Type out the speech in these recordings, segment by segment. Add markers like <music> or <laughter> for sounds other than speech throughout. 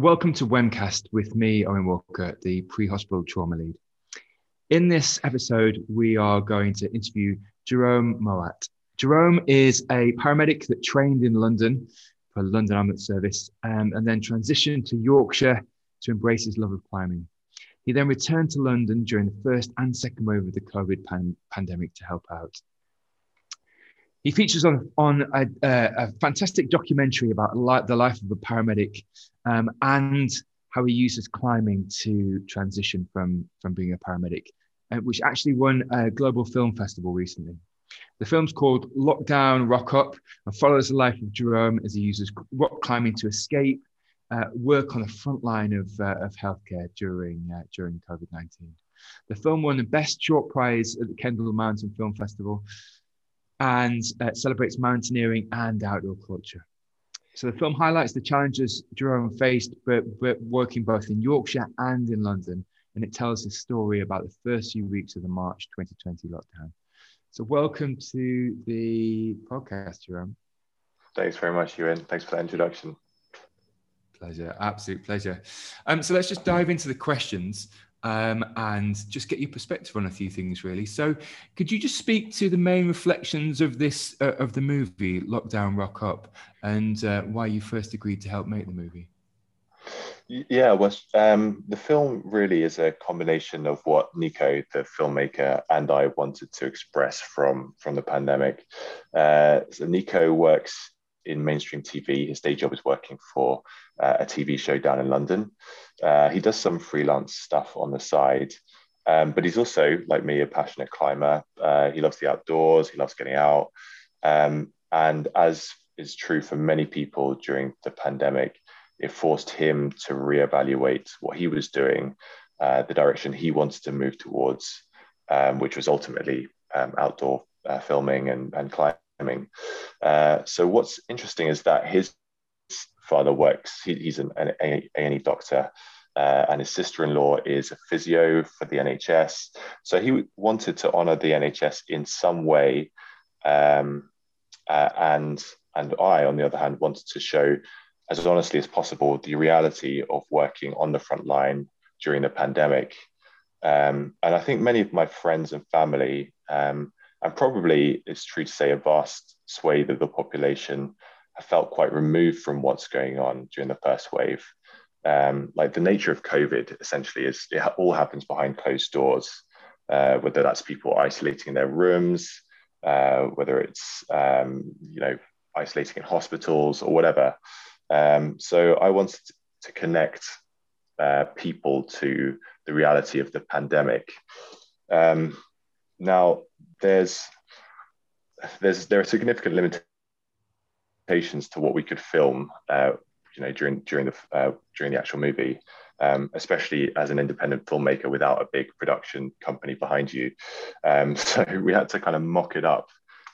Welcome to WEMcast with me, Owen Walker, the pre hospital trauma lead. In this episode, we are going to interview Jerome Moat. Jerome is a paramedic that trained in London for London Ambulance Service um, and then transitioned to Yorkshire to embrace his love of climbing. He then returned to London during the first and second wave of the COVID pan- pandemic to help out. He features on, on a, a, a fantastic documentary about li- the life of a paramedic um, and how he uses climbing to transition from, from being a paramedic, uh, which actually won a global film festival recently. The film's called Lockdown Rock Up and follows the life of Jerome as he uses rock climbing to escape, uh, work on the front line of, uh, of healthcare during, uh, during COVID 19. The film won the Best Short Prize at the Kendal Mountain Film Festival and uh, celebrates mountaineering and outdoor culture. So the film highlights the challenges Jerome faced, but, but working both in Yorkshire and in London, and it tells a story about the first few weeks of the March 2020 lockdown. So welcome to the podcast, Jerome. Thanks very much, Ewan. Thanks for that introduction. Pleasure, absolute pleasure. Um, so let's just dive into the questions um, and just get your perspective on a few things, really. So, could you just speak to the main reflections of this uh, of the movie Lockdown Rock Up, and uh, why you first agreed to help make the movie? Yeah, well, um, the film really is a combination of what Nico, the filmmaker, and I wanted to express from from the pandemic. Uh, so Nico works in mainstream TV. His day job is working for uh, a TV show down in London. Uh, he does some freelance stuff on the side, um, but he's also, like me, a passionate climber. Uh, he loves the outdoors, he loves getting out. Um, and as is true for many people during the pandemic, it forced him to reevaluate what he was doing, uh, the direction he wanted to move towards, um, which was ultimately um, outdoor uh, filming and, and climbing uh, so what's interesting is that his father works, he, he's an, an A&E doctor, uh, and his sister-in-law is a physio for the NHS. So he wanted to honour the NHS in some way, um, uh, and and I, on the other hand, wanted to show as honestly as possible the reality of working on the front line during the pandemic. Um, and I think many of my friends and family um, and probably it's true to say a vast swathe of the population have felt quite removed from what's going on during the first wave. Um, like the nature of COVID essentially is it all happens behind closed doors, uh, whether that's people isolating in their rooms, uh, whether it's um, you know isolating in hospitals or whatever. Um, so I wanted to connect uh, people to the reality of the pandemic. Um, now, there's there's there are significant limitations to what we could film, uh, you know, during during the uh, during the actual movie, um, especially as an independent filmmaker without a big production company behind you. Um, <laughs> so we had to kind of mock it up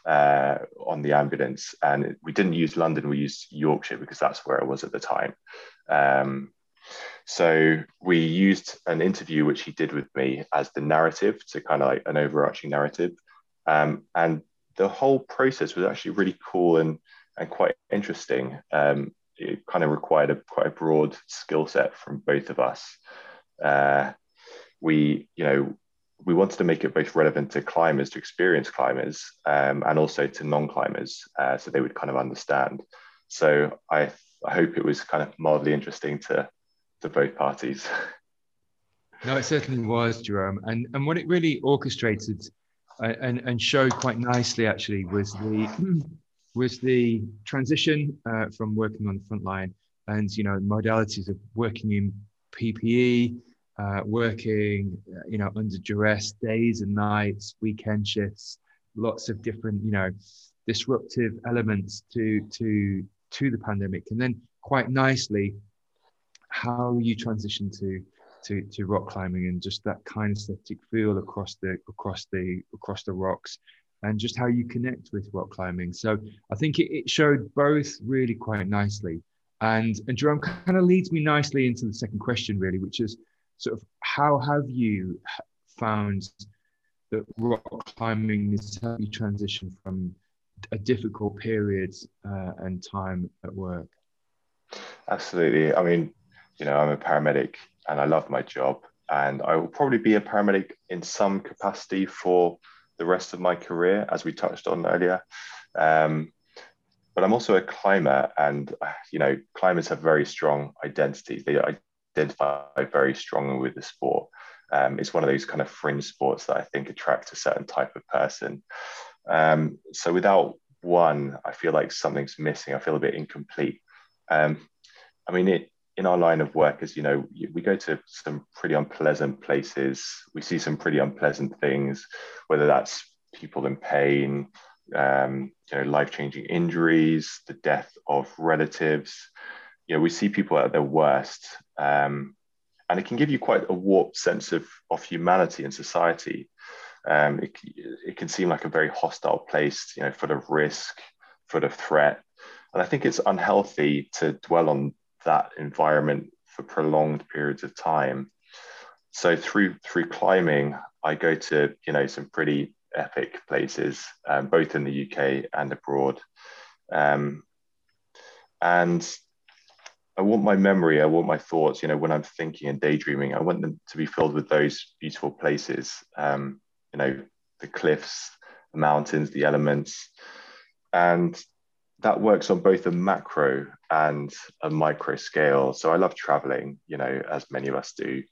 uh, on the ambulance, and we didn't use London; we used Yorkshire because that's where I was at the time. Um, so we used an interview which he did with me as the narrative to kind of like an overarching narrative. Um, and the whole process was actually really cool and, and quite interesting. Um, it kind of required a quite a broad skill set from both of us. Uh, we, you know, we wanted to make it both relevant to climbers, to experienced climbers, um, and also to non-climbers, uh, so they would kind of understand. So I, I hope it was kind of mildly interesting to to both parties. <laughs> No, it certainly was, Jerome. And and what it really orchestrated and and showed quite nicely actually was the <clears throat> was the transition uh, from working on the front line and you know modalities of working in PPE, uh, working uh, you know under duress, days and nights, weekend shifts, lots of different you know disruptive elements to to to the pandemic, and then quite nicely how you transition to to, to rock climbing and just that kinesthetic feel across the across the across the rocks and just how you connect with rock climbing. So I think it, it showed both really quite nicely. And and Jerome kind of leads me nicely into the second question, really, which is sort of how have you found that rock climbing has helped you transition from a difficult period uh, and time at work? Absolutely. I mean, you know, I'm a paramedic and I love my job, and I will probably be a paramedic in some capacity for the rest of my career, as we touched on earlier. Um, but I'm also a climber, and you know, climbers have very strong identities. They identify very strongly with the sport. Um, it's one of those kind of fringe sports that I think attract a certain type of person. Um, so without one, I feel like something's missing. I feel a bit incomplete. Um, I mean, it, in our line of work, as you know, we go to some pretty unpleasant places. We see some pretty unpleasant things, whether that's people in pain, um, you know, life-changing injuries, the death of relatives. You know, we see people at their worst, um, and it can give you quite a warped sense of of humanity and society. Um, it, it can seem like a very hostile place, you know, full of risk, full of threat, and I think it's unhealthy to dwell on that environment for prolonged periods of time. So through through climbing, I go to you know some pretty epic places, um, both in the UK and abroad, um, and I want my memory, I want my thoughts. You know, when I'm thinking and daydreaming, I want them to be filled with those beautiful places. Um, you know, the cliffs, the mountains, the elements, and that works on both a macro and a micro scale. So I love traveling, you know, as many of us do.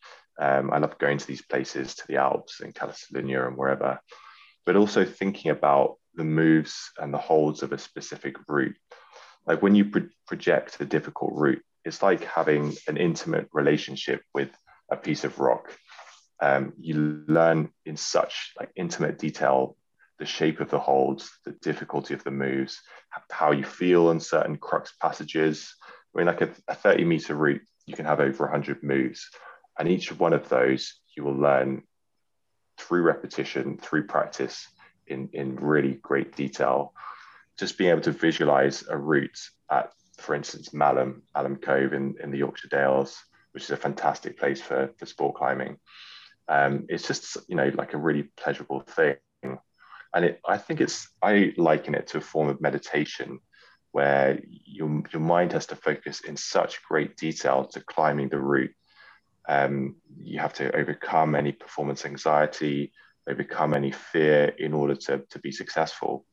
Um, I love going to these places, to the Alps and Catalunya and wherever, but also thinking about the moves and the holds of a specific route. Like when you pro- project a difficult route, it's like having an intimate relationship with a piece of rock. Um, you learn in such like intimate detail the shape of the holds, the difficulty of the moves, how you feel on certain crux passages. I mean, like a, a 30 meter route, you can have over 100 moves. And each one of those you will learn through repetition, through practice in, in really great detail. Just being able to visualize a route at, for instance, Malham, Malham Cove in, in the Yorkshire Dales, which is a fantastic place for, for sport climbing. Um, it's just, you know, like a really pleasurable thing and it, I think it's I liken it to a form of meditation where your, your mind has to focus in such great detail to climbing the route. Um, you have to overcome any performance anxiety, overcome any fear in order to, to be successful.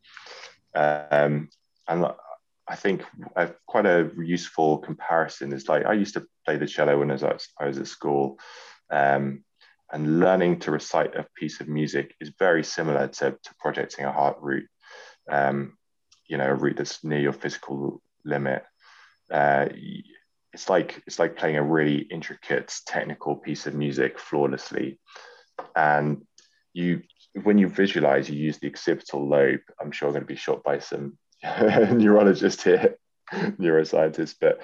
Um, and I think a, quite a useful comparison is like I used to play the cello when I was at, I was at school. Um, and learning to recite a piece of music is very similar to, to projecting a heart route, um, you know, a route that's near your physical limit. Uh, it's like it's like playing a really intricate technical piece of music flawlessly, and you when you visualize, you use the occipital lobe. I'm sure I'm going to be shot by some <laughs> neurologist here, <laughs> neuroscientists, but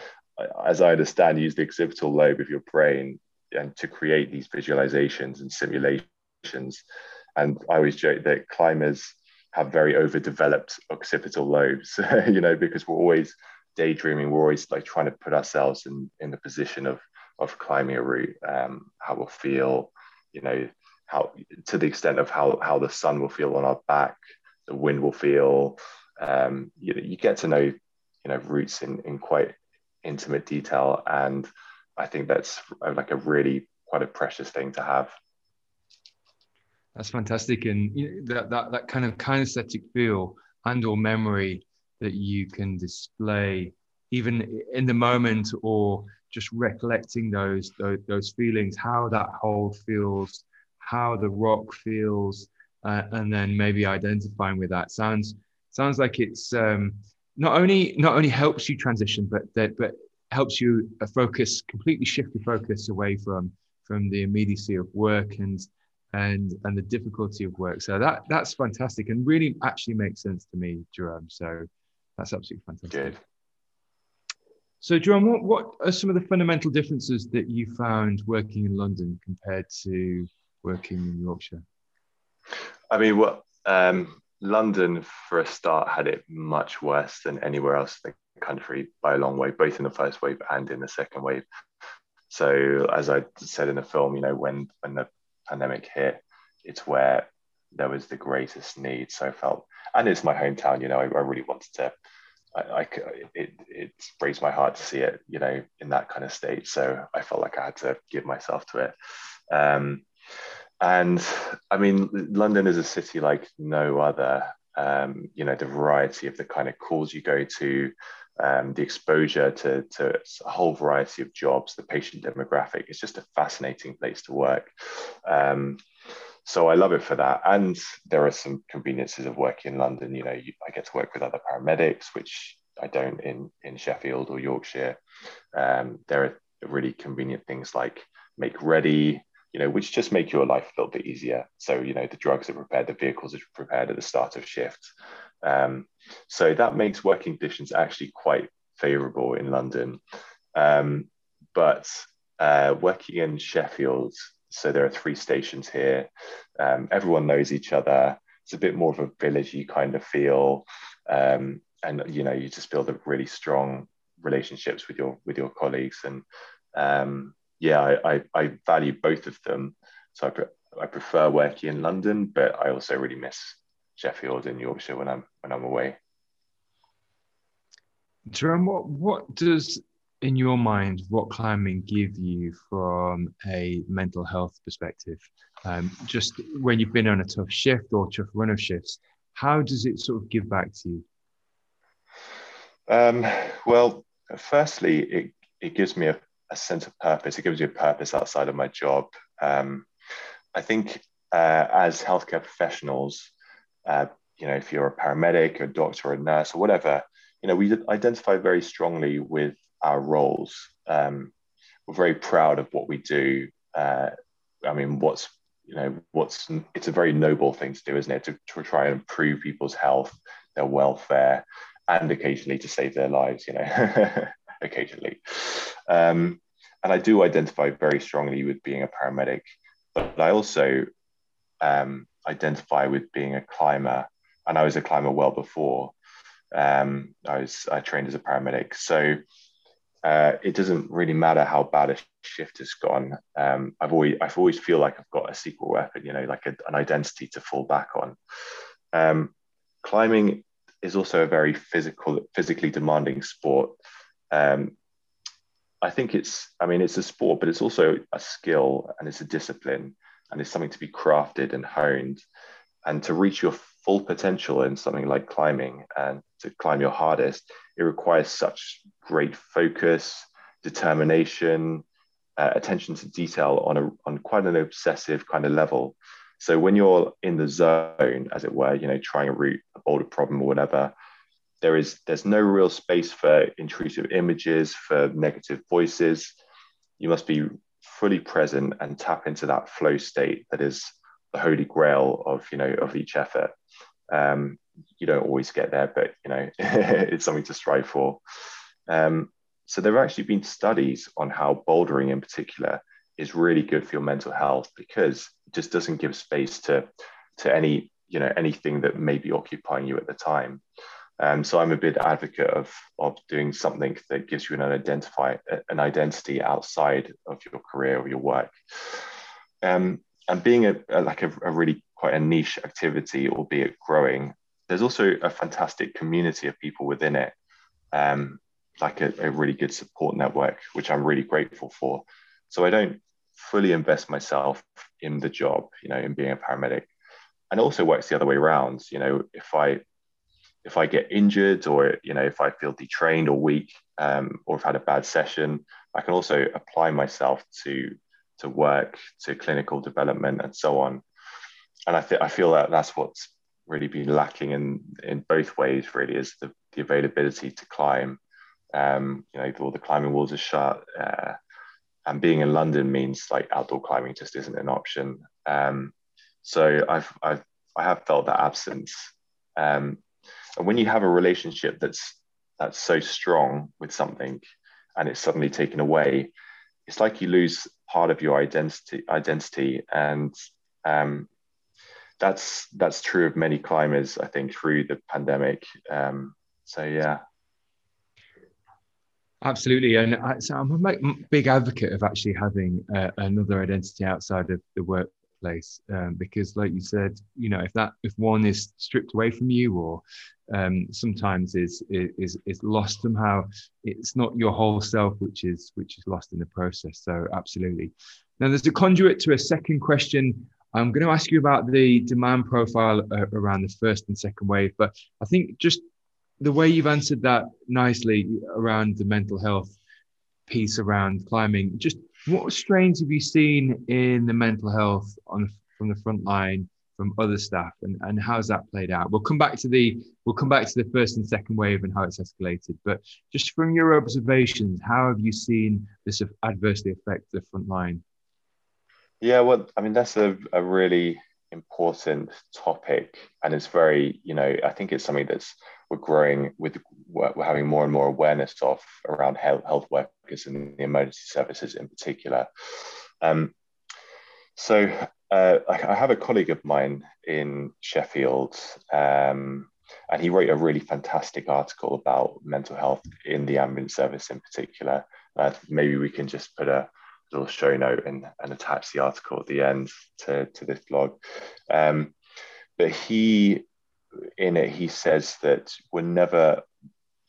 as I understand, use the occipital lobe of your brain and to create these visualizations and simulations. And I always joke that climbers have very overdeveloped occipital lobes, <laughs> you know, because we're always daydreaming, we're always like trying to put ourselves in, in the position of, of climbing a route, um, how we'll feel, you know, how to the extent of how, how the sun will feel on our back, the wind will feel. Um, you, you get to know, you know, routes in, in quite intimate detail. And I think that's like a really quite a precious thing to have. That's fantastic, and that that that kind of kinesthetic feel and or memory that you can display even in the moment or just recollecting those, those those, feelings how that hold feels how the rock feels uh, and then maybe identifying with that sounds sounds like it's um, not only not only helps you transition but that but helps you uh, focus completely shift your focus away from from the immediacy of work and and and the difficulty of work. So that that's fantastic and really actually makes sense to me jerome. So that's absolutely fantastic. Good. so jerome what, what are some of the fundamental differences that you found working in london compared to working in yorkshire? I mean what um, london for a start had it much worse than anywhere else in the country by a long way, both in the first wave and in the second wave. So, as I said in the film, you know, when when the pandemic hit, it's where there was the greatest need. So I felt, and it's my hometown. You know, I, I really wanted to, I, I, it, it breaks my heart to see it, you know, in that kind of state. So I felt like I had to give myself to it. Um, and I mean, London is a city like no other. Um, you know, the variety of the kind of calls you go to, um, the exposure to, to a whole variety of jobs, the patient demographic. It's just a fascinating place to work. Um, so I love it for that. And there are some conveniences of working in London. You know, you, I get to work with other paramedics, which I don't in in Sheffield or Yorkshire. Um, there are really convenient things like make ready, you know, which just make your life a little bit easier. So you know, the drugs are prepared, the vehicles are prepared at the start of shift. Um, so that makes working conditions actually quite favourable in London. Um, but uh, working in Sheffield so there are three stations here. Um, everyone knows each other. It's a bit more of a villagey kind of feel, um, and you know you just build a really strong relationships with your with your colleagues. And um, yeah, I, I, I, value both of them. So I, pre- I prefer working in London, but I also really miss Sheffield and Yorkshire when I'm when I'm away. Jerome, what what does in your mind, what climbing give you from a mental health perspective? Um, just when you've been on a tough shift or tough run of shifts, how does it sort of give back to you? Um, well, firstly, it, it gives me a, a, sense of purpose. It gives you a purpose outside of my job. Um, I think uh, as healthcare professionals, uh, you know, if you're a paramedic, a doctor, or a nurse, or whatever, you know, we identify very strongly with our roles. Um, we're very proud of what we do. Uh, I mean, what's you know, what's it's a very noble thing to do, isn't it? To, to try and improve people's health, their welfare, and occasionally to save their lives. You know, <laughs> occasionally. Um, and I do identify very strongly with being a paramedic, but I also um, identify with being a climber, and I was a climber well before. Um, I was I trained as a paramedic, so uh, it doesn't really matter how bad a shift has gone. Um, I've always I've always feel like I've got a secret weapon, you know, like a, an identity to fall back on. Um, climbing is also a very physical, physically demanding sport. Um, I think it's, I mean, it's a sport, but it's also a skill and it's a discipline and it's something to be crafted and honed. And to reach your full potential in something like climbing and to climb your hardest, it requires such great focus, determination, uh, attention to detail on a on quite an obsessive kind of level. So when you're in the zone, as it were, you know, trying to root a boulder problem or whatever, there is there's no real space for intrusive images, for negative voices. You must be fully present and tap into that flow state that is the holy grail of you know of each effort. Um, you don't always get there, but you know <laughs> it's something to strive for. Um, so there have actually been studies on how bouldering in particular is really good for your mental health because it just doesn't give space to to any you know anything that may be occupying you at the time. Um, so I'm a big advocate of of doing something that gives you an identify an identity outside of your career or your work. Um, and being a, a like a, a, really quite a niche activity, albeit growing, there's also a fantastic community of people within it, um, like a, a really good support network, which I'm really grateful for. So I don't fully invest myself in the job, you know, in being a paramedic. And it also works the other way around. You know, if I if I get injured or you know if I feel detrained or weak um, or have had a bad session, I can also apply myself to to work, to clinical development, and so on. And I, th- I feel that that's what's really been lacking in in both ways. Really, is the, the availability to climb. Um, you know, all the climbing walls are shut, uh, and being in London means like outdoor climbing just isn't an option. Um, so I've I've I have felt that absence. Um, and when you have a relationship that's that's so strong with something, and it's suddenly taken away, it's like you lose part of your identity identity. And um, that's that's true of many climbers i think through the pandemic. Um, so yeah. Absolutely. And I, so i'm a big advocate of actually having uh, another identity outside of the work place um, because like you said you know if that if one is stripped away from you or um, sometimes is is is lost somehow it's not your whole self which is which is lost in the process. So absolutely. Now there's a conduit to a second question. I'm going to ask you about the demand profile uh, around the first and second wave but i think just the way you've answered that nicely around the mental health piece around climbing just what strains have you seen in the mental health on from the front line from other staff, and, and how's that played out? We'll come back to the we'll come back to the first and second wave and how it's escalated. But just from your observations, how have you seen this adversely affect the front line? Yeah, well, I mean that's a, a really important topic, and it's very you know I think it's something that's we're growing with we're having more and more awareness of around health, health workers and the emergency services in particular. Um, so uh, I, have a colleague of mine in Sheffield, um, and he wrote a really fantastic article about mental health in the ambulance service in particular. Uh, maybe we can just put a little show note and, and attach the article at the end to, to this blog. Um, but he in it, he says that we're never,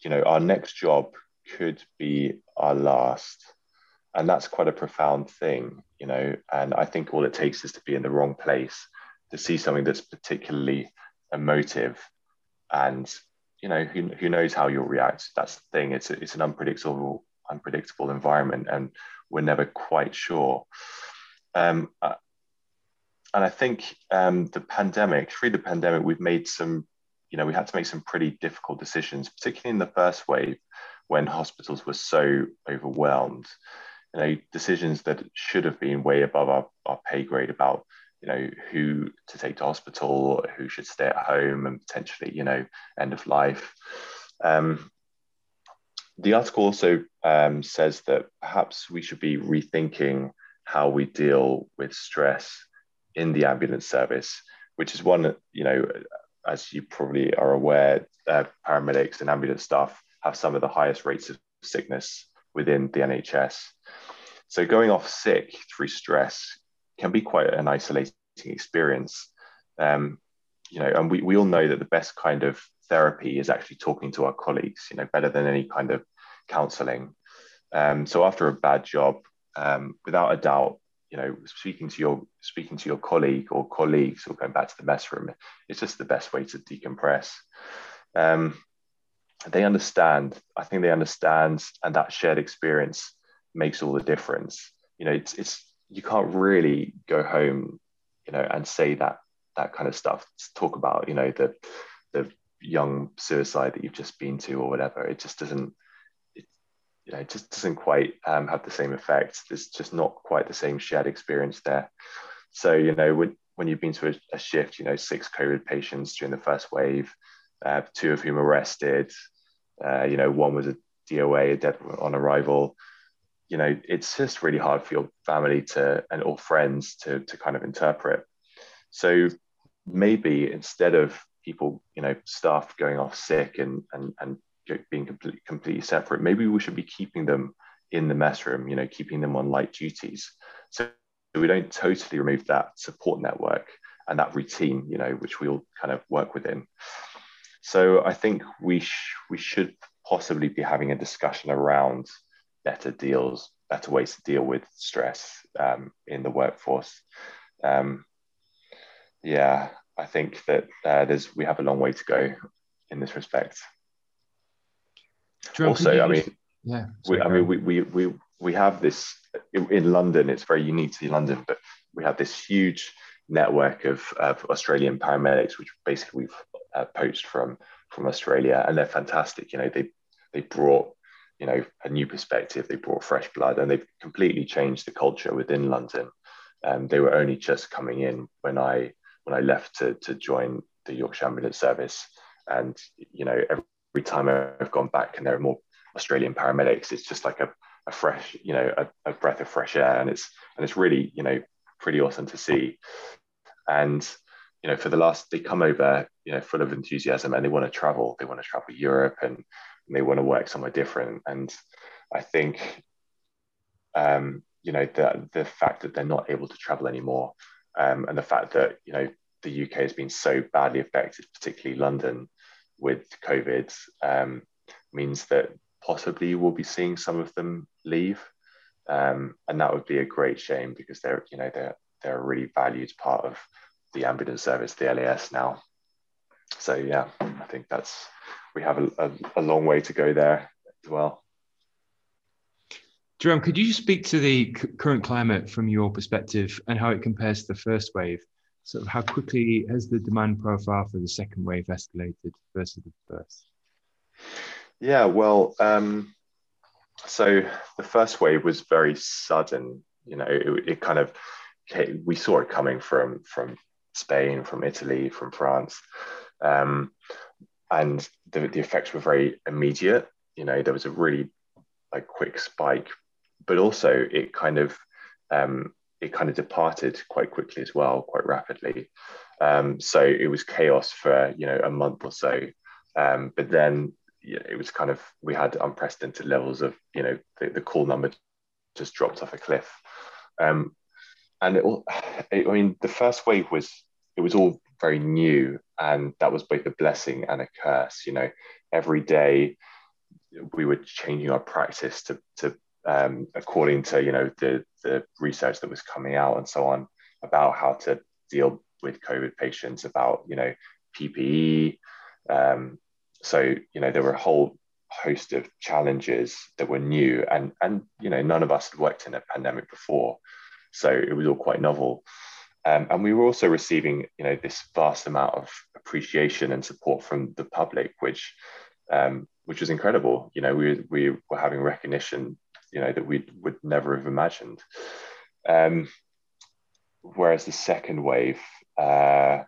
you know, our next job could be our last. And that's quite a profound thing, you know. And I think all it takes is to be in the wrong place to see something that's particularly emotive. And, you know, who, who knows how you'll react. That's the thing. It's, a, it's an unpredictable, unpredictable environment, and we're never quite sure. Um, and I think um, the pandemic, through the pandemic, we've made some, you know, we had to make some pretty difficult decisions, particularly in the first wave when hospitals were so overwhelmed. You know, decisions that should have been way above our, our pay grade about, you know, who to take to hospital, who should stay at home, and potentially, you know, end of life. Um, the article also um, says that perhaps we should be rethinking how we deal with stress in the ambulance service, which is one, you know, as you probably are aware, uh, paramedics and ambulance staff have some of the highest rates of sickness within the NHS. So going off sick through stress can be quite an isolating experience. Um, you know, and we, we all know that the best kind of therapy is actually talking to our colleagues, you know, better than any kind of counseling. Um, so after a bad job, um, without a doubt, you know speaking to your speaking to your colleague or colleagues or going back to the mess room it's just the best way to decompress um, they understand i think they understand and that shared experience makes all the difference you know it's it's you can't really go home you know and say that that kind of stuff talk about you know the the young suicide that you've just been to or whatever it just doesn't it, you know, it just doesn't quite um, have the same effect. There's just not quite the same shared experience there. So, you know, when, when you've been to a, a shift, you know, six COVID patients during the first wave, uh, two of whom arrested, uh, you know, one was a DOA, a dead on arrival. You know, it's just really hard for your family to and or friends to to kind of interpret. So maybe instead of people, you know, staff going off sick and and and being completely, completely separate. Maybe we should be keeping them in the mess room, you know, keeping them on light duties. So we don't totally remove that support network and that routine, you know, which we all kind of work within. So I think we sh- we should possibly be having a discussion around better deals, better ways to deal with stress um, in the workforce. Um, yeah, I think that uh, there's we have a long way to go in this respect also, I mean, yeah, we, I mean, we, we, we, we have this in London, it's very unique to London, but we have this huge network of, of Australian paramedics, which basically we've uh, poached from, from Australia, and they're fantastic. You know, they, they brought, you know, a new perspective, they brought fresh blood, and they've completely changed the culture within London. Um, they were only just coming in when I when I left to, to join the Yorkshire Ambulance Service, and you know every time I've gone back and there are more Australian paramedics, it's just like a, a fresh, you know, a, a, breath of fresh air. And it's and it's really, you know, pretty awesome to see. And, you know, for the last they come over, you know, full of enthusiasm and they want to travel. They want to travel Europe and, and they want to work somewhere different. And I think um, you know, the the fact that they're not able to travel anymore um, and the fact that you know the UK has been so badly affected, particularly London, with COVID, um, means that possibly we'll be seeing some of them leave, um, and that would be a great shame because they're you know they're they're a really valued part of the ambulance service, the LAS now. So yeah, I think that's we have a, a, a long way to go there as well. Jerome, could you speak to the c- current climate from your perspective and how it compares to the first wave? Sort of how quickly has the demand profile for the second wave escalated versus the first? Yeah, well, um, so the first wave was very sudden. You know, it, it kind of we saw it coming from from Spain, from Italy, from France, um, and the, the effects were very immediate. You know, there was a really like quick spike but also it kind of um, it kind of departed quite quickly as well, quite rapidly. Um, so it was chaos for you know a month or so, um, but then it was kind of we had unprecedented levels of you know the, the call number just dropped off a cliff, um, and it, it, I mean the first wave was it was all very new, and that was both a blessing and a curse. You know, every day we were changing our practice to to um, according to you know the the research that was coming out and so on about how to deal with COVID patients, about you know PPE. Um, so you know there were a whole host of challenges that were new, and and you know none of us had worked in a pandemic before, so it was all quite novel. Um, and we were also receiving you know this vast amount of appreciation and support from the public, which um, which was incredible. You know, we, we were having recognition you know that we would never have imagined. Um, whereas the second wave, uh,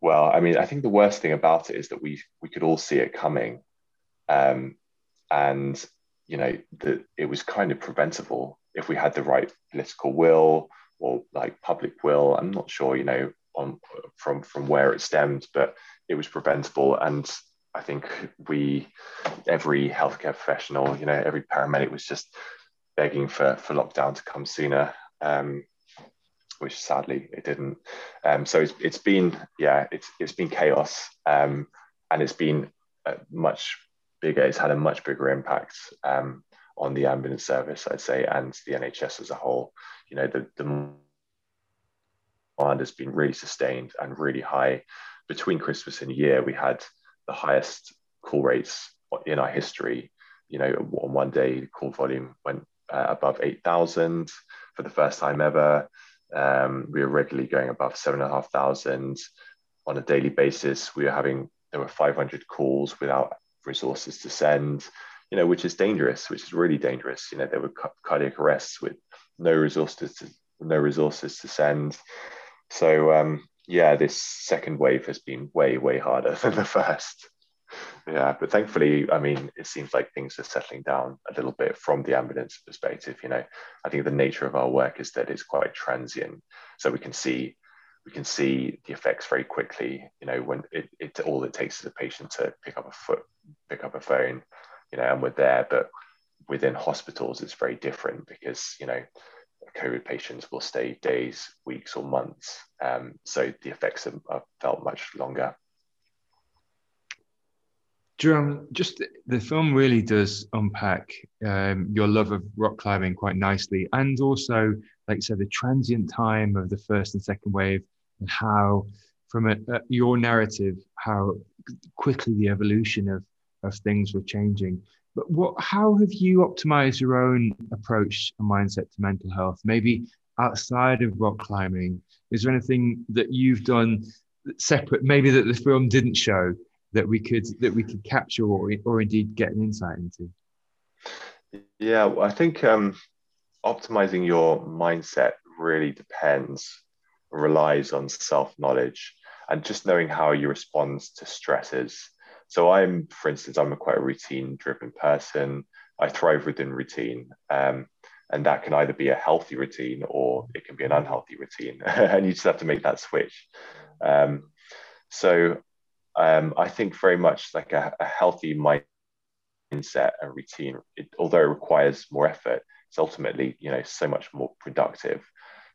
well, I mean, I think the worst thing about it is that we we could all see it coming, um, and you know that it was kind of preventable if we had the right political will or like public will. I'm not sure, you know, on from from where it stemmed, but it was preventable, and I think we, every healthcare professional, you know, every paramedic was just begging for, for lockdown to come sooner, um, which sadly it didn't. Um, so it's, it's been, yeah, it's, it's been chaos um, and it's been much bigger, it's had a much bigger impact um, on the ambulance service, I'd say, and the NHS as a whole. You know, the, the demand has been really sustained and really high. Between Christmas and Year, we had the highest call rates in our history. You know, on one day, call volume went uh, above 8,000 for the first time ever. Um, we were regularly going above 7,500 on a daily basis. We were having, there were 500 calls without resources to send, you know, which is dangerous, which is really dangerous. You know, there were cardiac arrests with no resources to, no resources to send. So, um, yeah, this second wave has been way, way harder <laughs> than the first. Yeah, but thankfully, I mean, it seems like things are settling down a little bit from the ambulance perspective. You know, I think the nature of our work is that it's quite transient, so we can see we can see the effects very quickly. You know, when it, it all it takes is a patient to pick up a foot, pick up a phone, you know, and we're there. But within hospitals, it's very different because you know COVID patients will stay days, weeks, or months. Um, so the effects are, are, felt much longer. Jerome, just the film really does unpack um, your love of rock climbing quite nicely, and also, like I said, the transient time of the first and second wave, and how, from a, your narrative, how quickly the evolution of of things were changing. But what, how have you optimized your own approach and mindset to mental health? Maybe outside of rock climbing, is there anything that you've done separate, maybe that the film didn't show that we could that we could capture or, or indeed get an insight into? Yeah, I think um, optimizing your mindset really depends, relies on self knowledge and just knowing how you respond to stresses so I'm, for instance, I'm a quite a routine driven person. I thrive within routine. Um, and that can either be a healthy routine or it can be an unhealthy routine. <laughs> and you just have to make that switch. Um, so um, I think very much like a, a healthy mindset and routine, it, although it requires more effort, it's ultimately, you know, so much more productive.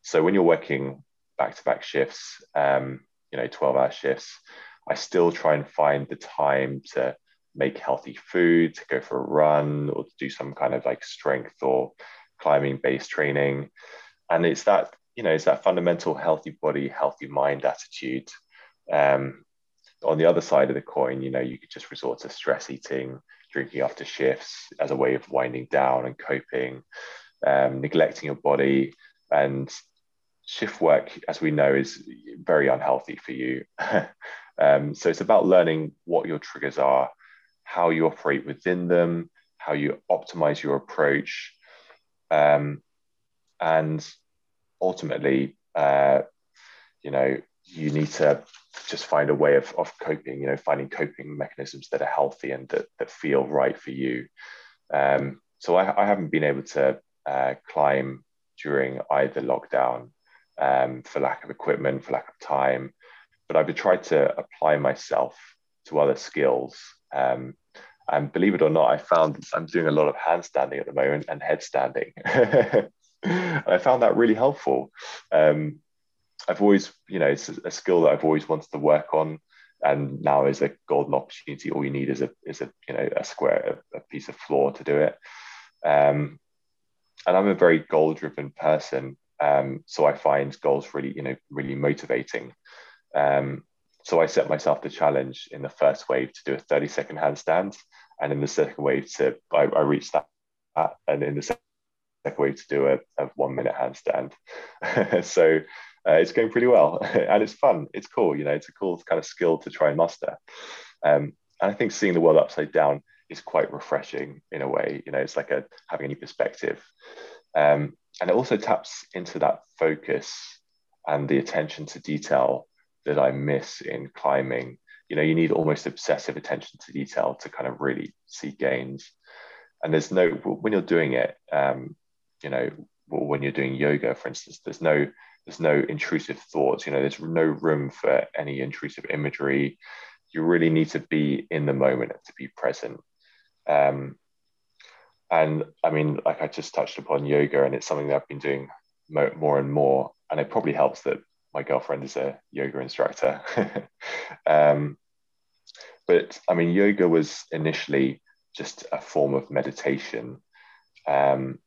So when you're working back-to-back shifts, um, you know, 12-hour shifts, I still try and find the time to make healthy food, to go for a run, or to do some kind of like strength or climbing-based training. And it's that, you know, it's that fundamental healthy body, healthy mind attitude. Um, on the other side of the coin, you know, you could just resort to stress eating, drinking after shifts as a way of winding down and coping, um, neglecting your body. And shift work, as we know, is very unhealthy for you. <laughs> um, so it's about learning what your triggers are, how you operate within them, how you optimize your approach, um, and ultimately, uh, you know, you need to just find a way of, of coping, you know, finding coping mechanisms that are healthy and that, that feel right for you. Um, so I, I, haven't been able to uh, climb during either lockdown um, for lack of equipment, for lack of time, but I've tried to apply myself to other skills. Um, and believe it or not, I found I'm doing a lot of handstanding at the moment and headstanding. <laughs> I found that really helpful. Um, I've always, you know, it's a skill that I've always wanted to work on, and now is a golden opportunity. All you need is a is a you know a square, a, a piece of floor to do it. Um, and I'm a very goal driven person, um, so I find goals really, you know, really motivating. Um, so I set myself the challenge in the first wave to do a 30 second handstand, and in the second wave to I, I reached that, and in the second wave to do a, a one minute handstand. <laughs> so uh, it's going pretty well <laughs> and it's fun. It's cool. You know, it's a cool kind of skill to try and master. Um, and I think seeing the world upside down is quite refreshing in a way. You know, it's like a having a new perspective. Um, and it also taps into that focus and the attention to detail that I miss in climbing. You know, you need almost obsessive attention to detail to kind of really see gains. And there's no, when you're doing it, um, you know, when you're doing yoga, for instance, there's no there's no intrusive thoughts you know there's no room for any intrusive imagery you really need to be in the moment to be present um, and i mean like i just touched upon yoga and it's something that i've been doing more and more and it probably helps that my girlfriend is a yoga instructor <laughs> um, but i mean yoga was initially just a form of meditation um,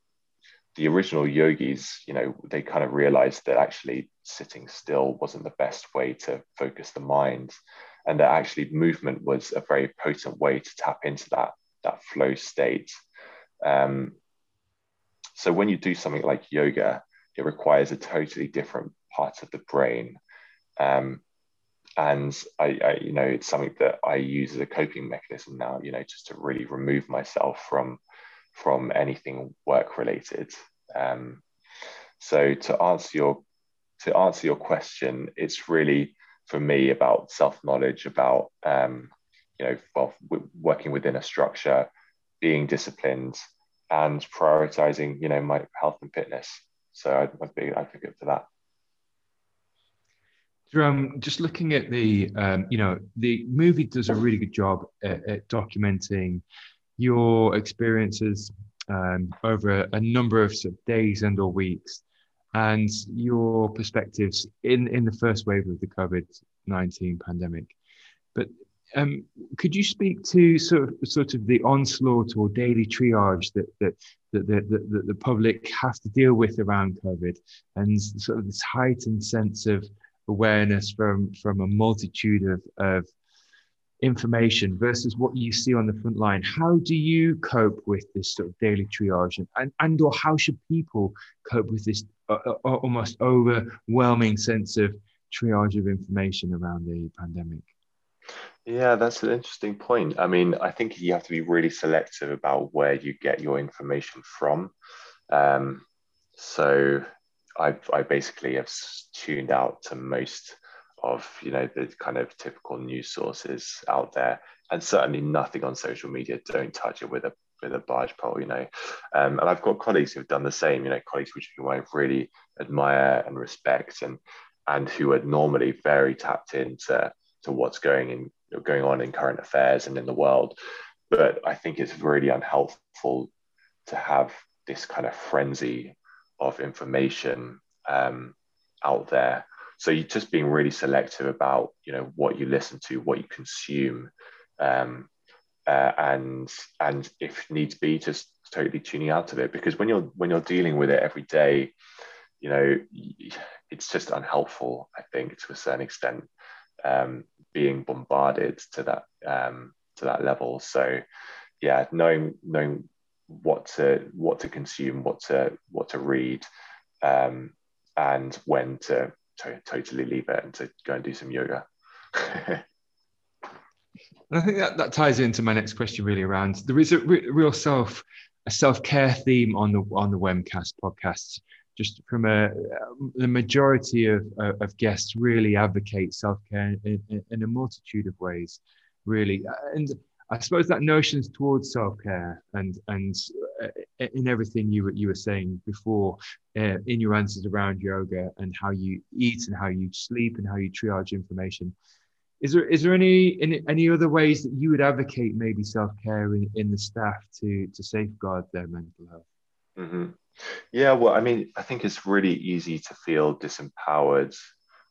the original yogis, you know, they kind of realized that actually sitting still wasn't the best way to focus the mind, and that actually movement was a very potent way to tap into that that flow state. Um, so when you do something like yoga, it requires a totally different part of the brain. Um, and I, I, you know, it's something that I use as a coping mechanism now, you know, just to really remove myself from from anything work related. Um, so to answer your to answer your question, it's really for me about self knowledge, about um, you know, well, working within a structure, being disciplined, and prioritizing, you know, my health and fitness. So I'd, I'd be advocate for that. Jerome, just looking at the, um, you know, the movie does a really good job at, at documenting your experiences um, over a, a, number of, sort of days and or weeks, and your perspectives in in the first wave of the COVID nineteen pandemic. But um, could you speak to sort of sort of the onslaught or daily triage that that that, that, the public has to deal with around COVID, and sort of this heightened sense of awareness from from a multitude of, of information versus what you see on the front line. How do you cope with this sort of daily triage? And, and or how should people cope with this uh, uh, almost overwhelming sense of triage of information around the pandemic? Yeah that's an interesting point. I mean i think you have to be really selective about where you get your information from. Um, so I, I basically have tuned out to most of you know the kind of typical news sources out there. And certainly nothing on social media. Don't touch it with a with a barge pole you know. Um, and i've got colleagues who've done the same you know colleagues which who i really admire and respect and and who are normally very tapped into to what's going in going on in current affairs and in the world. But i think it's really unhelpful to have this kind of frenzy of information um, out there. So you're just being really selective about you know what you listen to what you consume um, uh, and and if needs be just totally tuning out of it. Because when you're when you're dealing with it every day you know it's just unhelpful i think to a certain extent um, being bombarded to that um, to that level. So yeah knowing knowing what to what to consume what to what to read um, and when to, to totally leave it and to go and do some yoga. And <laughs> I think that, that ties into my next question really around there is a re- real self a self-care theme on the on the Wemcast podcast just from a the majority of, of guests really advocate self-care in, in, in, a multitude of ways really. And I suppose that notions towards self-care and and uh, in everything you were you were saying before uh, in your answers around yoga and how you eat and how you sleep and how you triage information is there is there any any, any other ways that you would advocate maybe self care in, in the staff to to safeguard their mental health? Mm-hmm. Yeah, well, I mean, I think it's really easy to feel disempowered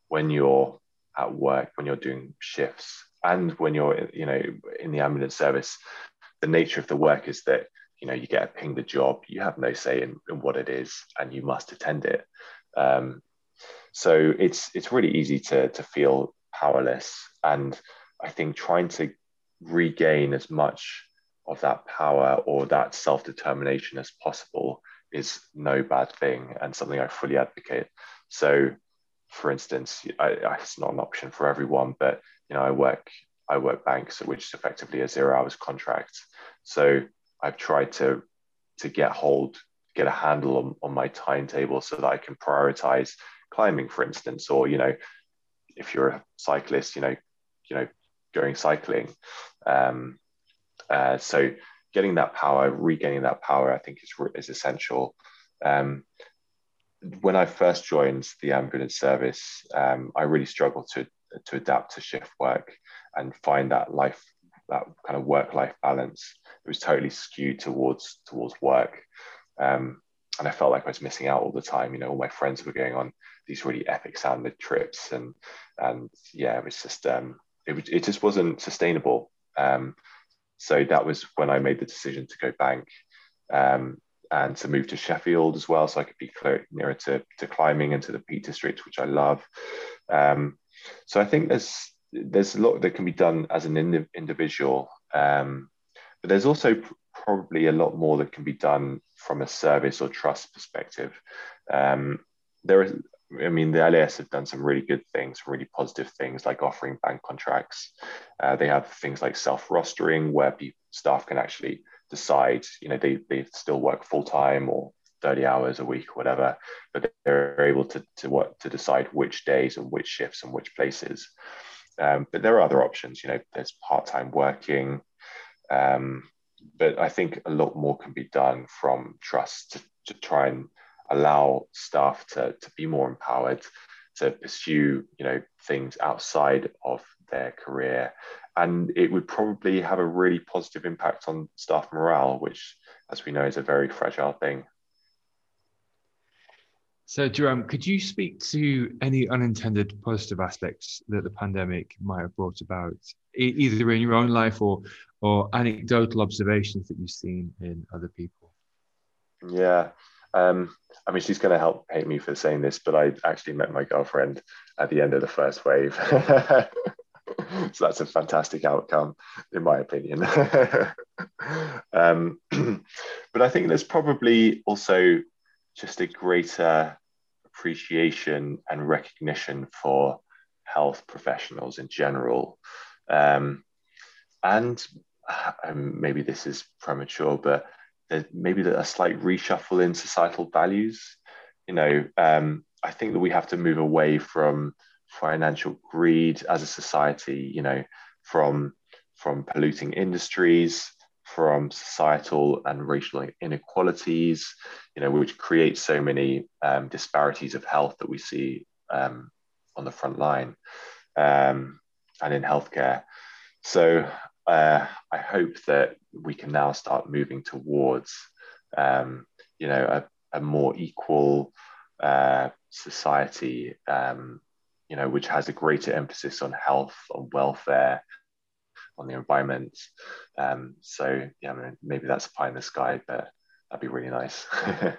when you're at work, when you're doing shifts, and when you're you know in the ambulance service. The nature of the work is that you know you get a ping the job, you have no say in, in what it is, and you must attend it. Um, so it's it's really easy to to feel powerless. And I think trying to regain as much of that power or that self determination as possible is no bad thing and something I fully advocate. So, for instance, I, it's not an option for everyone, but you know, I work I work banks, which is effectively a zero hours contract. So I've tried to to get hold, get a handle on, on my timetable so that I can prioritize climbing, for instance, or you know, if you're a cyclist, you know, you know, going cycling. Um, uh, so getting that power, regaining that power, I think is is essential. Um, when I first joined the ambulance service, um, I really struggled to to adapt to shift work and find that life, that kind of work life balance. It was totally skewed towards towards work. Um, and I felt like I was missing out all the time. You know, all my friends were going on these really epic sounded trips, and and yeah, it was just um, it it just wasn't sustainable. Um, so that was when I made the decision to go bank um, and to move to Sheffield as well, so I could be clear, nearer to to climbing and to the Peak District, which I love. Um, so I think there's there's a lot that can be done as an individual, um, but there's also probably a lot more that can be done from a service or trust perspective. Um, there is, I mean, the LAS have done some really good things, really positive things like offering bank contracts. Uh, they have things like self rostering where people, staff can actually decide, you know, they, they still work full time or 30 hours a week or whatever, but they're able to, to what to decide which days and which shifts and which places. Um, but there are other options, you know, there's part time working. Um, but I think a lot more can be done from trust to, to try and allow staff to, to be more empowered to pursue you know things outside of their career and it would probably have a really positive impact on staff morale which as we know is a very fragile thing so jerome could you speak to any unintended positive aspects that the pandemic might have brought about either in your own life or or anecdotal observations that you've seen in other people? Yeah. Um, I mean, she's going to help hate me for saying this, but I actually met my girlfriend at the end of the first wave. <laughs> so that's a fantastic outcome, in my opinion. <laughs> um, <clears throat> but I think there's probably also just a greater appreciation and recognition for health professionals in general. Um, and um, maybe this is premature, but maybe a slight reshuffle in societal values. You know, um, I think that we have to move away from financial greed as a society. You know, from from polluting industries, from societal and racial inequalities. You know, which create so many um, disparities of health that we see um, on the front line um, and in healthcare. So uh, I hope that we can now start moving towards, um, you know, a, a more equal uh, society um, you know, which has a greater emphasis on health, on welfare, on the environment. Um, so yeah, I mean, maybe that's a pie in the sky, but that'd be really nice. <laughs>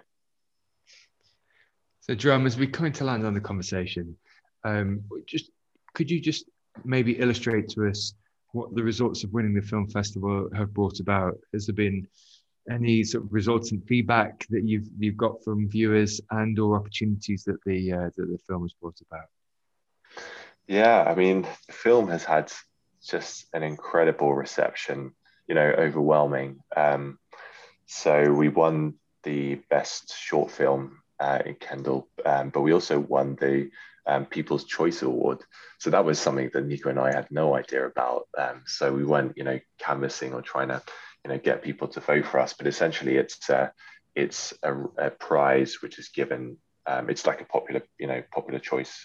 so, Jerome, as we come to land on the conversation, um, just could you just maybe illustrate to us what the results of winning the film festival have brought about? Has there been any sort of resultant feedback that you've you've got from viewers and or opportunities that the uh, that the film has brought about? Yeah, I mean, the film has had just an incredible reception. You know, overwhelming. Um, so we won the best short film uh, in Kendal, um, but we also won the um, People's Choice Award. So that was something that Nico and I had no idea about. Um, so we went, you know, canvassing or trying to, you know, get people to vote for us. But essentially, it's uh, it's a, a, prize which is given. Um, it's like a popular, you know, popular choice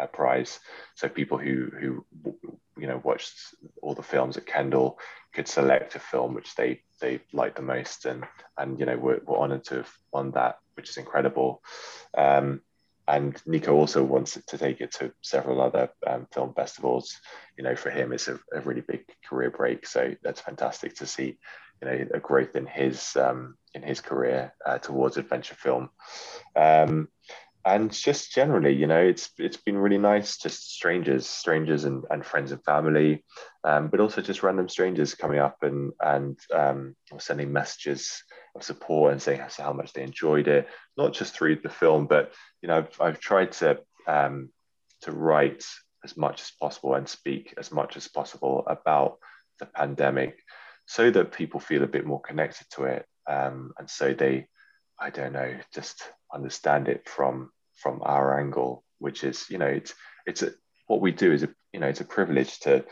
uh, prize. So people who who you know watched all the films at Kendal, could select a film which they they liked the most, and and you know we're, we're honoured to have won that, which is incredible. Um, and Nico also wants to take it to several other um, film festivals. You know, for him, it's a, a, really big career break, so that's fantastic to see. You know, a growth in his um, in his career uh, towards adventure film. Um, and just generally, you know, it's it's been really nice, just strangers, strangers and, and friends and family, um, but also just random strangers coming up and and um, sending messages of support and saying how much they enjoyed it, not just through the film, but you know, I've, I've tried to um, to write as much as possible and speak as much as possible about the pandemic, so that people feel a bit more connected to it, um, and so they, I don't know, just understand it from from our angle, which is you know it's it's a, what we do is a you know it's a privilege to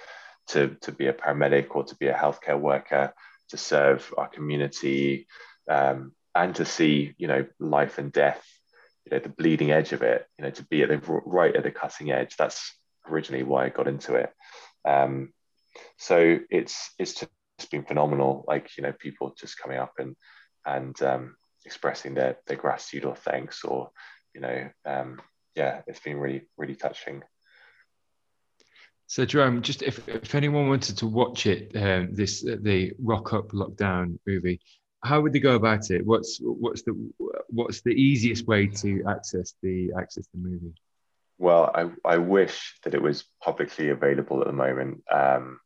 to to be a paramedic or to be a healthcare worker to serve our community um, and to see you know life and death you know the bleeding edge of it you know to be at the right at the cutting edge. That's originally why I got into it. Um, so it's it's just been phenomenal like you know people just coming up and and um, expressing their their gratitude or thanks or you know um, yeah it's been really really touching so Jerome, just if, if anyone wanted to watch it, um, this uh, the Rock Up Lockdown movie, how would they go about it? What's what's the what's the easiest way to access the access the movie? Well, I, I wish that it was publicly available at the moment, um,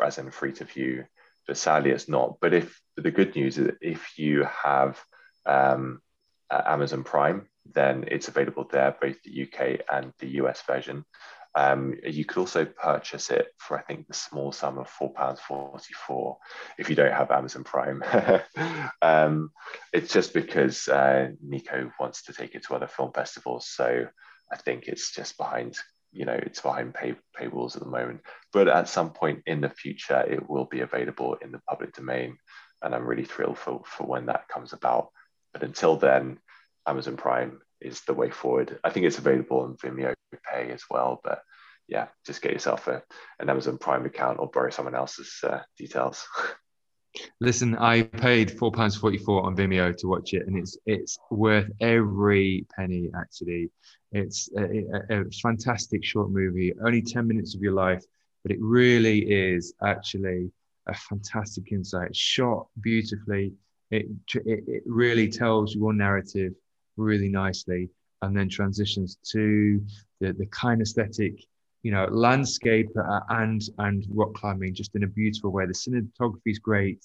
as in free to view, but sadly it's not. But if the good news is if you have um, Amazon Prime, then it's available there, both the UK and the US version. Um, you could also purchase it for, I think, the small sum of £4.44 if you don't have Amazon Prime. <laughs> um, it's just because uh, Nico wants to take it to other film festivals. So I think it's just behind, you know, it's behind pay, paywalls at the moment. But at some point in the future, it will be available in the public domain. And I'm really thrilled for, for when that comes about. But until then, Amazon Prime is the way forward. I think it's available on Vimeo Pay as well, but yeah, just get yourself a, an Amazon Prime account or borrow someone else's uh, details. <laughs> Listen, I paid four pounds forty four on Vimeo to watch it, and it's it's worth every penny. Actually, it's a, a, a fantastic short movie, only ten minutes of your life, but it really is actually a fantastic insight. Shot beautifully. It, it, it really tells your narrative really nicely and then transitions to the, the kinesthetic you know landscape uh, and and rock climbing just in a beautiful way. The cinematography is great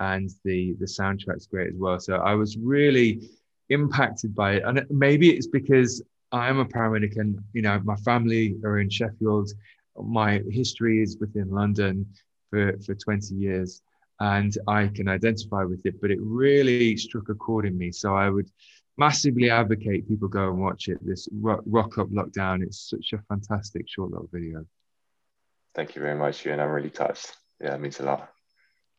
and the the soundtrack's great as well. So i was really impacted by it. And maybe it's because i am a paramedic and you know my family are in sheffield. My history is within london for for 20 years and i can identify with it but it really struck a chord in me so i would massively advocate people go and watch it. This rock, rock up lockdown. It's such a fantastic short little video. Thank you very much, and I'm really touched. Yeah, it means a lot.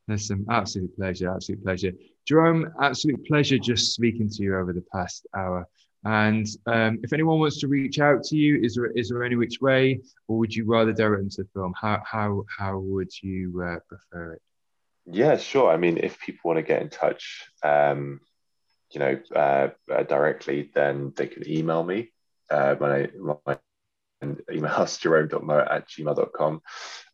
Listen, absolute pleasure, absolute pleasure. Jerome, absolute pleasure just speaking to you over the past hour. And um, if anyone wants to reach out to you, is there is there any which way, or would you rather direct them to film? How how how would you uh, prefer it? Yeah, sure. I mean, if people want to get in touch, um, you know, uh, uh, directly, then they can email me. Uh, my, my email us <laughs> jerome.moat at gmail.com.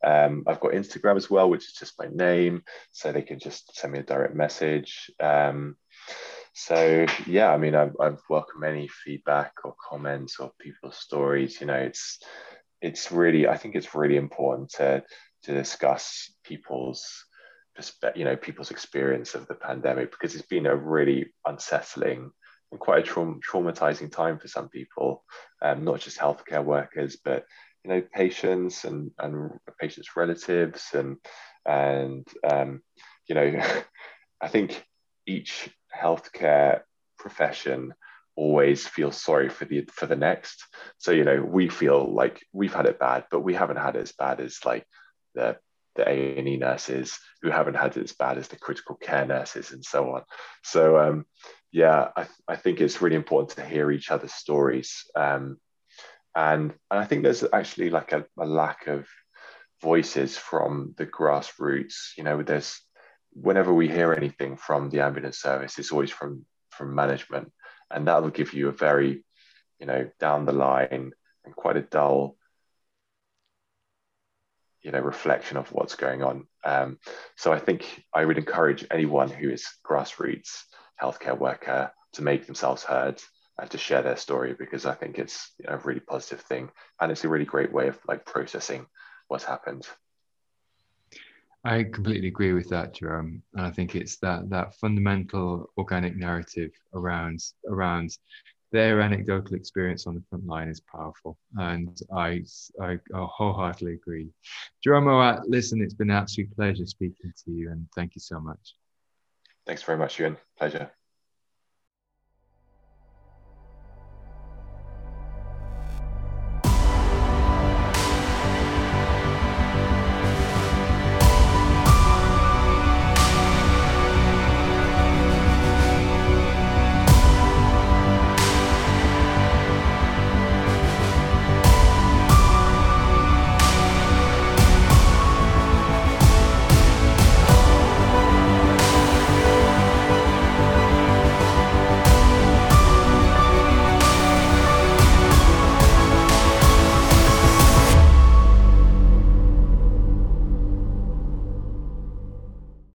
Um, I've got Instagram as well, which is just my name. So they can just send me a direct message. Um, so yeah, I mean, I've, I've welcome any feedback or comments or people's stories. You know, it's it's really, I think it's really important to to discuss people's you know people's experience of the pandemic because it's been a really unsettling and quite a tra- traumatizing time for some people, um, not just healthcare workers, but you know patients and and patients' relatives and and um, you know <laughs> I think each healthcare profession always feels sorry for the for the next. So you know we feel like we've had it bad, but we haven't had it as bad as like the the A&E nurses who haven't had it as bad as the critical care nurses and so on. So um, yeah, I, I think it's really important to hear each other's stories. Um, and, and I think there's actually like a, a lack of voices from the grassroots. You know, there's whenever we hear anything from the ambulance service, it's always from from management, and that will give you a very, you know, down the line and quite a dull you know reflection of what's going on. Um, so I think I would encourage anyone who is grassroots healthcare worker to make themselves heard and to share their story because I think it's a really positive thing and it's a really great way of like processing what's happened. I completely agree with that, Jerome. And I think it's that that fundamental organic narrative around around their anecdotal experience on the front line is powerful. And I, I, I wholeheartedly agree. Jerome Moat, listen, it's been an absolute pleasure speaking to you and thank you so much. Thanks very much, Ewan. Pleasure.